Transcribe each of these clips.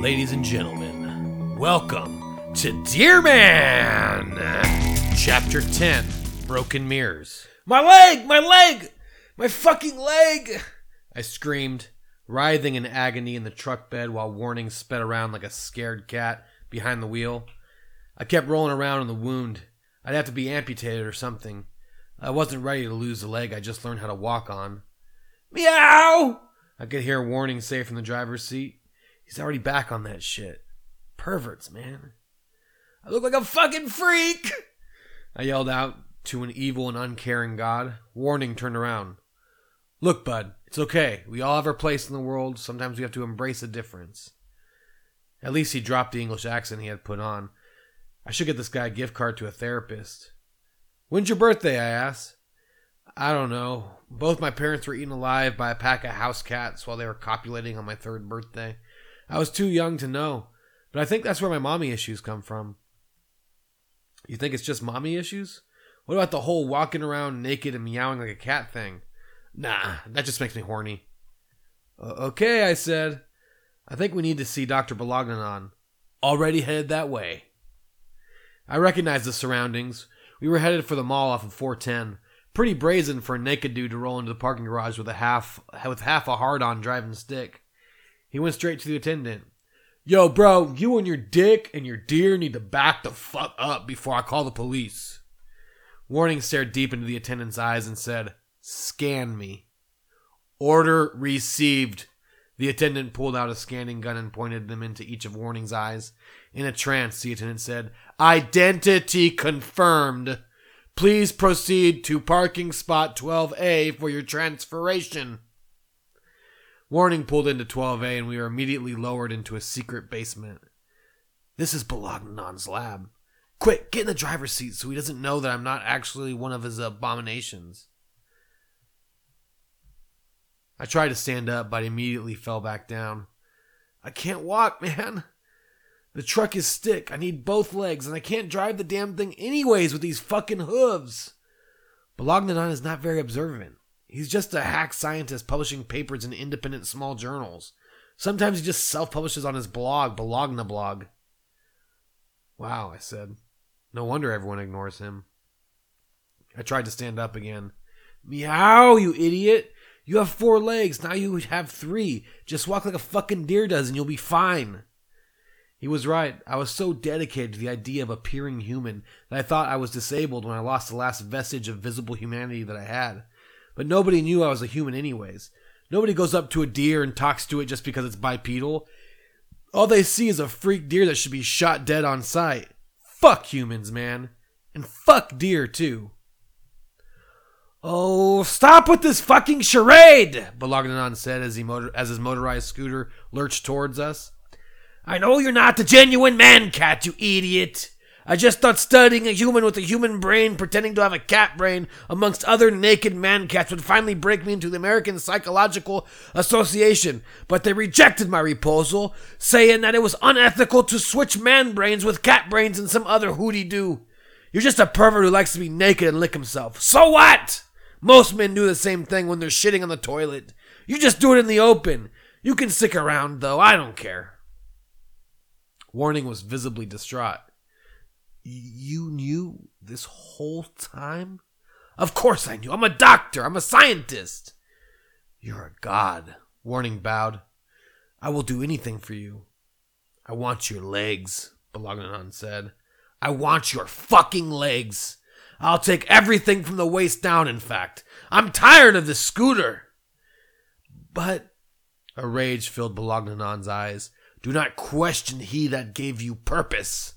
Ladies and gentlemen, welcome to Dear Man! Chapter 10 Broken Mirrors. My leg! My leg! My fucking leg! I screamed, writhing in agony in the truck bed while Warning sped around like a scared cat behind the wheel. I kept rolling around in the wound. I'd have to be amputated or something. I wasn't ready to lose the leg I just learned how to walk on. Meow! I could hear Warning say from the driver's seat. He's already back on that shit. Perverts, man. I look like a fucking freak! I yelled out to an evil and uncaring God. Warning turned around. Look, bud, it's okay. We all have our place in the world. Sometimes we have to embrace a difference. At least he dropped the English accent he had put on. I should get this guy a gift card to a therapist. When's your birthday? I asked. I don't know. Both my parents were eaten alive by a pack of house cats while they were copulating on my third birthday. I was too young to know, but I think that's where my mommy issues come from. You think it's just mommy issues? What about the whole walking around naked and meowing like a cat thing? Nah, that just makes me horny. okay, I said. I think we need to see Dr. Bolognanon. Already headed that way. I recognized the surroundings. We were headed for the mall off of 410. Pretty brazen for a naked dude to roll into the parking garage with a half with half a hard on driving stick. He went straight to the attendant. Yo, bro, you and your dick and your deer need to back the fuck up before I call the police. Warning stared deep into the attendant's eyes and said, Scan me. Order received. The attendant pulled out a scanning gun and pointed them into each of Warning's eyes. In a trance, the attendant said, Identity confirmed. Please proceed to parking spot 12A for your transferation. Warning pulled into 12A and we were immediately lowered into a secret basement. This is Bolognon's lab. Quick, get in the driver's seat so he doesn't know that I'm not actually one of his abominations. I tried to stand up, but immediately fell back down. I can't walk, man. The truck is stick. I need both legs, and I can't drive the damn thing anyways with these fucking hooves. Bolognanon is not very observant. He's just a hack scientist publishing papers in independent small journals. Sometimes he just self publishes on his blog, Bologna blog. Wow, I said. No wonder everyone ignores him. I tried to stand up again. Meow, you idiot! You have four legs, now you have three. Just walk like a fucking deer does and you'll be fine. He was right. I was so dedicated to the idea of appearing human that I thought I was disabled when I lost the last vestige of visible humanity that I had. But nobody knew I was a human, anyways. Nobody goes up to a deer and talks to it just because it's bipedal. All they see is a freak deer that should be shot dead on sight. Fuck humans, man. And fuck deer, too. Oh, stop with this fucking charade! Bolognanon said as, he motor- as his motorized scooter lurched towards us. I know you're not the genuine man cat, you idiot. I just thought studying a human with a human brain pretending to have a cat brain amongst other naked man cats would finally break me into the American Psychological Association, but they rejected my proposal, saying that it was unethical to switch man brains with cat brains and some other hooty doo. You're just a pervert who likes to be naked and lick himself. So what? Most men do the same thing when they're shitting on the toilet. You just do it in the open. You can stick around, though. I don't care. Warning was visibly distraught. You knew this whole time? Of course I knew. I'm a doctor. I'm a scientist. You're a god. Warning bowed. I will do anything for you. I want your legs, Bolognanon said. I want your fucking legs. I'll take everything from the waist down, in fact. I'm tired of this scooter. But, a rage filled Bolognanon's eyes, do not question he that gave you purpose.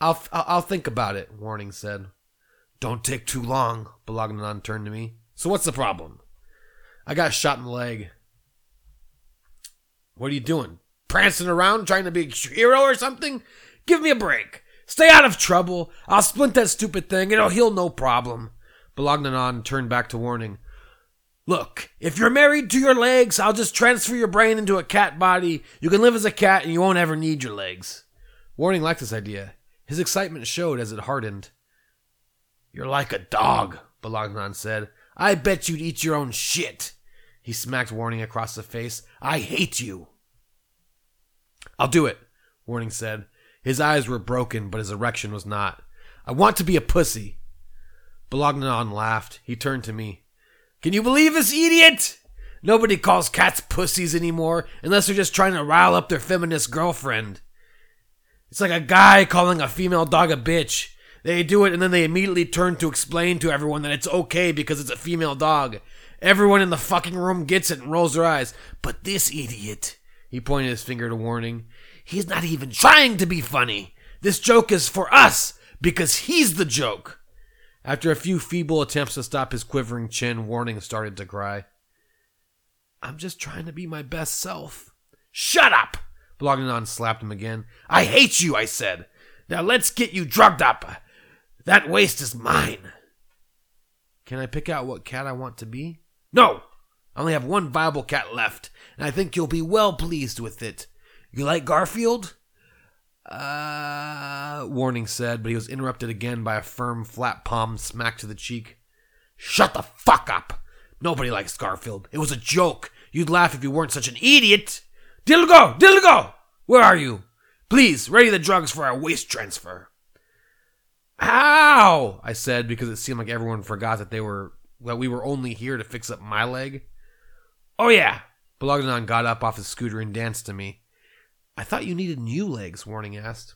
I'll, I'll think about it, Warning said. Don't take too long, Bolognanon turned to me. So what's the problem? I got shot in the leg. What are you doing? Prancing around trying to be a hero or something? Give me a break. Stay out of trouble. I'll splint that stupid thing. It'll heal no problem. Bolognanon turned back to Warning. Look, if you're married to your legs, I'll just transfer your brain into a cat body. You can live as a cat and you won't ever need your legs. Warning liked this idea. His excitement showed as it hardened. You're like a dog, Bolognanon said. I bet you'd eat your own shit. He smacked Warning across the face. I hate you. I'll do it, Warning said. His eyes were broken, but his erection was not. I want to be a pussy. Bolognan laughed. He turned to me. Can you believe this idiot? Nobody calls cats pussies anymore unless they're just trying to rile up their feminist girlfriend. It's like a guy calling a female dog a bitch. They do it and then they immediately turn to explain to everyone that it's okay because it's a female dog. Everyone in the fucking room gets it and rolls their eyes. But this idiot, he pointed his finger to Warning, he's not even trying to be funny. This joke is for us because he's the joke. After a few feeble attempts to stop his quivering chin, Warning started to cry. I'm just trying to be my best self. Shut up! Bolognanon slapped him again. I hate you, I said. Now let's get you drugged up. That waist is mine. Can I pick out what cat I want to be? No! I only have one viable cat left, and I think you'll be well pleased with it. You like Garfield? Uh, Warning said, but he was interrupted again by a firm, flat palm smack to the cheek. Shut the fuck up! Nobody likes Garfield. It was a joke. You'd laugh if you weren't such an idiot. Dilgo! Dilgo! Where are you? Please, ready the drugs for our waist transfer. How? I said because it seemed like everyone forgot that they were that we were only here to fix up my leg. Oh yeah. Bolognan got up off his scooter and danced to me. I thought you needed new legs, Warning asked.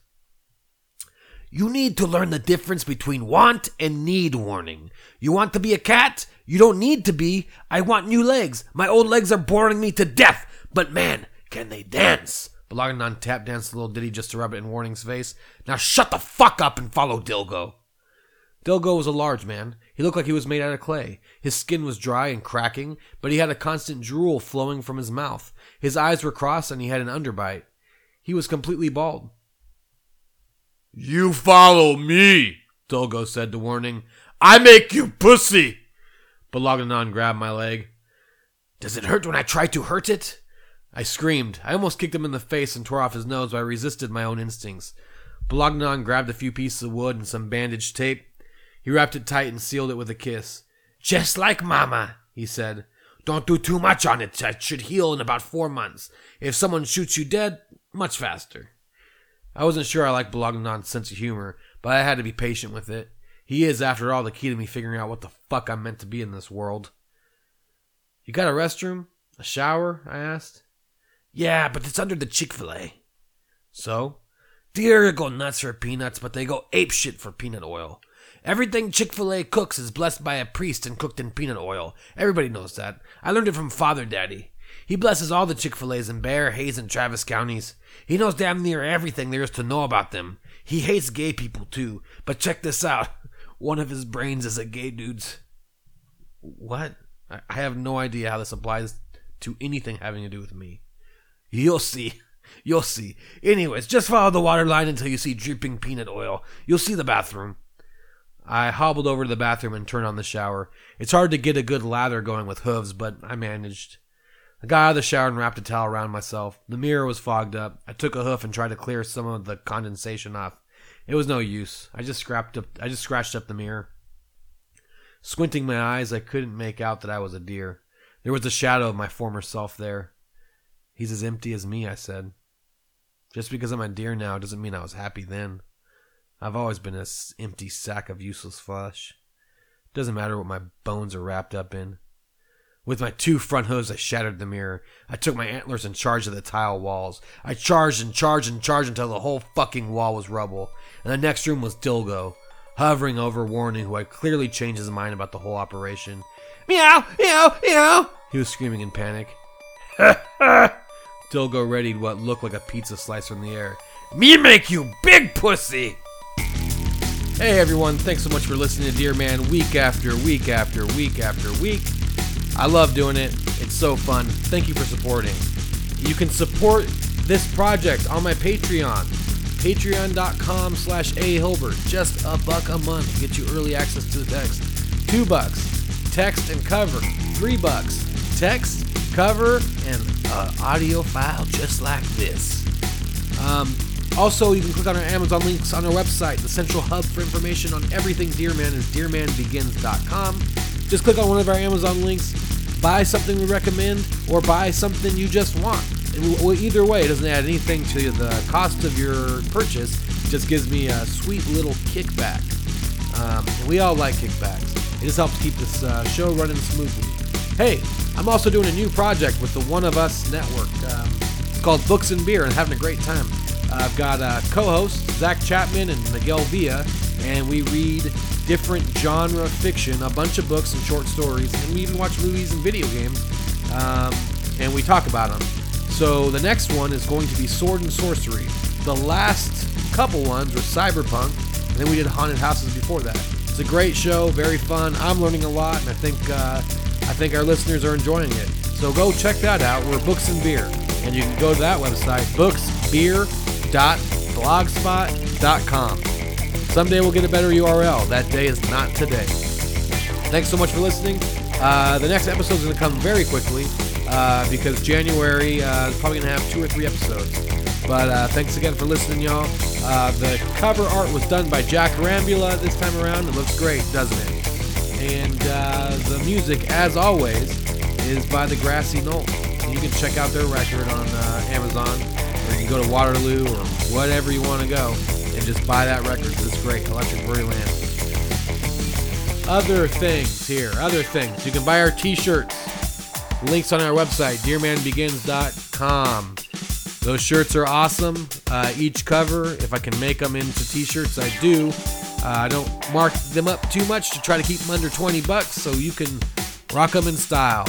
You need to learn the difference between want and need, Warning. You want to be a cat? You don't need to be. I want new legs. My old legs are boring me to death. But man, can they dance? Bolognan tap danced a little ditty just to rub it in Warning's face. Now shut the fuck up and follow Dilgo. Dilgo was a large man. He looked like he was made out of clay. His skin was dry and cracking, but he had a constant drool flowing from his mouth. His eyes were crossed and he had an underbite. He was completely bald. You follow me, Dilgo said to Warning. I make you pussy. Bolognan grabbed my leg. Does it hurt when I try to hurt it? I screamed. I almost kicked him in the face and tore off his nose, but I resisted my own instincts. Bolognan grabbed a few pieces of wood and some bandage tape. He wrapped it tight and sealed it with a kiss. Just like Mama, he said. Don't do too much on it. It should heal in about four months. If someone shoots you dead, much faster. I wasn't sure I liked Bolognan's sense of humor, but I had to be patient with it. He is, after all, the key to me figuring out what the fuck I'm meant to be in this world. You got a restroom? A shower? I asked. Yeah, but it's under the Chick fil A. So? Deer go nuts for peanuts, but they go apeshit for peanut oil. Everything Chick fil A cooks is blessed by a priest and cooked in peanut oil. Everybody knows that. I learned it from Father Daddy. He blesses all the Chick fil A's in Bexar, Hays, and Travis counties. He knows damn near everything there is to know about them. He hates gay people too. But check this out. One of his brains is a gay dude's. What? I have no idea how this applies to anything having to do with me. You'll see. You'll see. Anyways, just follow the water line until you see dripping peanut oil. You'll see the bathroom. I hobbled over to the bathroom and turned on the shower. It's hard to get a good lather going with hooves, but I managed. I got out of the shower and wrapped a towel around myself. The mirror was fogged up. I took a hoof and tried to clear some of the condensation off. It was no use. I just scrapped up I just scratched up the mirror. Squinting my eyes, I couldn't make out that I was a deer. There was a shadow of my former self there. He's as empty as me, I said. Just because I'm a deer now doesn't mean I was happy then. I've always been an empty sack of useless flesh. Doesn't matter what my bones are wrapped up in. With my two front hooves, I shattered the mirror. I took my antlers and charged at the tile walls. I charged and charged and charged until the whole fucking wall was rubble. And the next room was Dilgo, hovering over Warning, who had clearly changed his mind about the whole operation. Meow, meow, meow! He was screaming in panic. Dilgo readied what looked like a pizza slice from the air. Me make you big pussy! Hey everyone, thanks so much for listening to Dear Man week after week after week after week. I love doing it. It's so fun. Thank you for supporting. You can support this project on my Patreon. Patreon.com slash A Hilbert. Just a buck a month to get you early access to the text. Two bucks. Text and cover. Three bucks. Text, cover, and uh, audio file just like this. Um, also, you can click on our Amazon links on our website. The central hub for information on everything Dearman is dearmanbegins.com. Just click on one of our Amazon links, buy something we recommend, or buy something you just want. well, either way, it doesn't add anything to the cost of your purchase. Just gives me a sweet little kickback. Um, we all like kickbacks. It just helps keep this uh, show running smoothly. Hey, I'm also doing a new project with the One of Us Network. Um, it's called Books and Beer, and having a great time. Uh, I've got uh, co-hosts Zach Chapman and Miguel Villa, and we read different genre fiction, a bunch of books and short stories, and we even watch movies and video games, um, and we talk about them. So the next one is going to be Sword and Sorcery. The last couple ones were Cyberpunk, and then we did Haunted Houses before that. It's a great show, very fun. I'm learning a lot, and I think uh, I think our listeners are enjoying it. So go check that out. We're Books and Beer, and you can go to that website, booksbeer.blogspot.com. Someday we'll get a better URL. That day is not today. Thanks so much for listening. Uh, the next episode is going to come very quickly uh, because January uh, is probably going to have two or three episodes. But uh, thanks again for listening, y'all. Uh, the cover art was done by Jack Rambula this time around. It looks great, doesn't it? And uh, the music, as always, is by the Grassy Knoll. You can check out their record on uh, Amazon, or you can go to Waterloo or whatever you want to go and just buy that record. It's great. Electric Land. Other things here, other things. You can buy our t-shirts. Links on our website, dearmanbegins.com. Those shirts are awesome. Uh, each cover, if I can make them into t-shirts, I do. Uh, I don't mark them up too much to try to keep them under 20 bucks so you can rock them in style.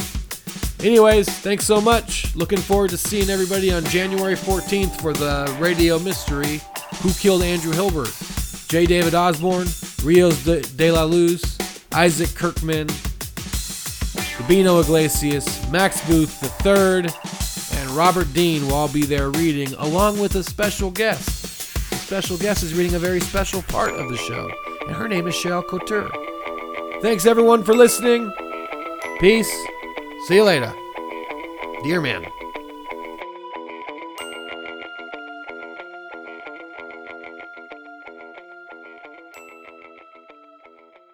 Anyways, thanks so much. Looking forward to seeing everybody on January 14th for the radio mystery Who Killed Andrew Hilbert? J. David Osborne, Rios de, de la Luz, Isaac Kirkman, Gabino Iglesias, Max Booth III, and Robert Dean will all be there reading, along with a special guest. Special guest is reading a very special part of the show, and her name is Cheryl Couture. Thanks everyone for listening. Peace. See you later. Dear man.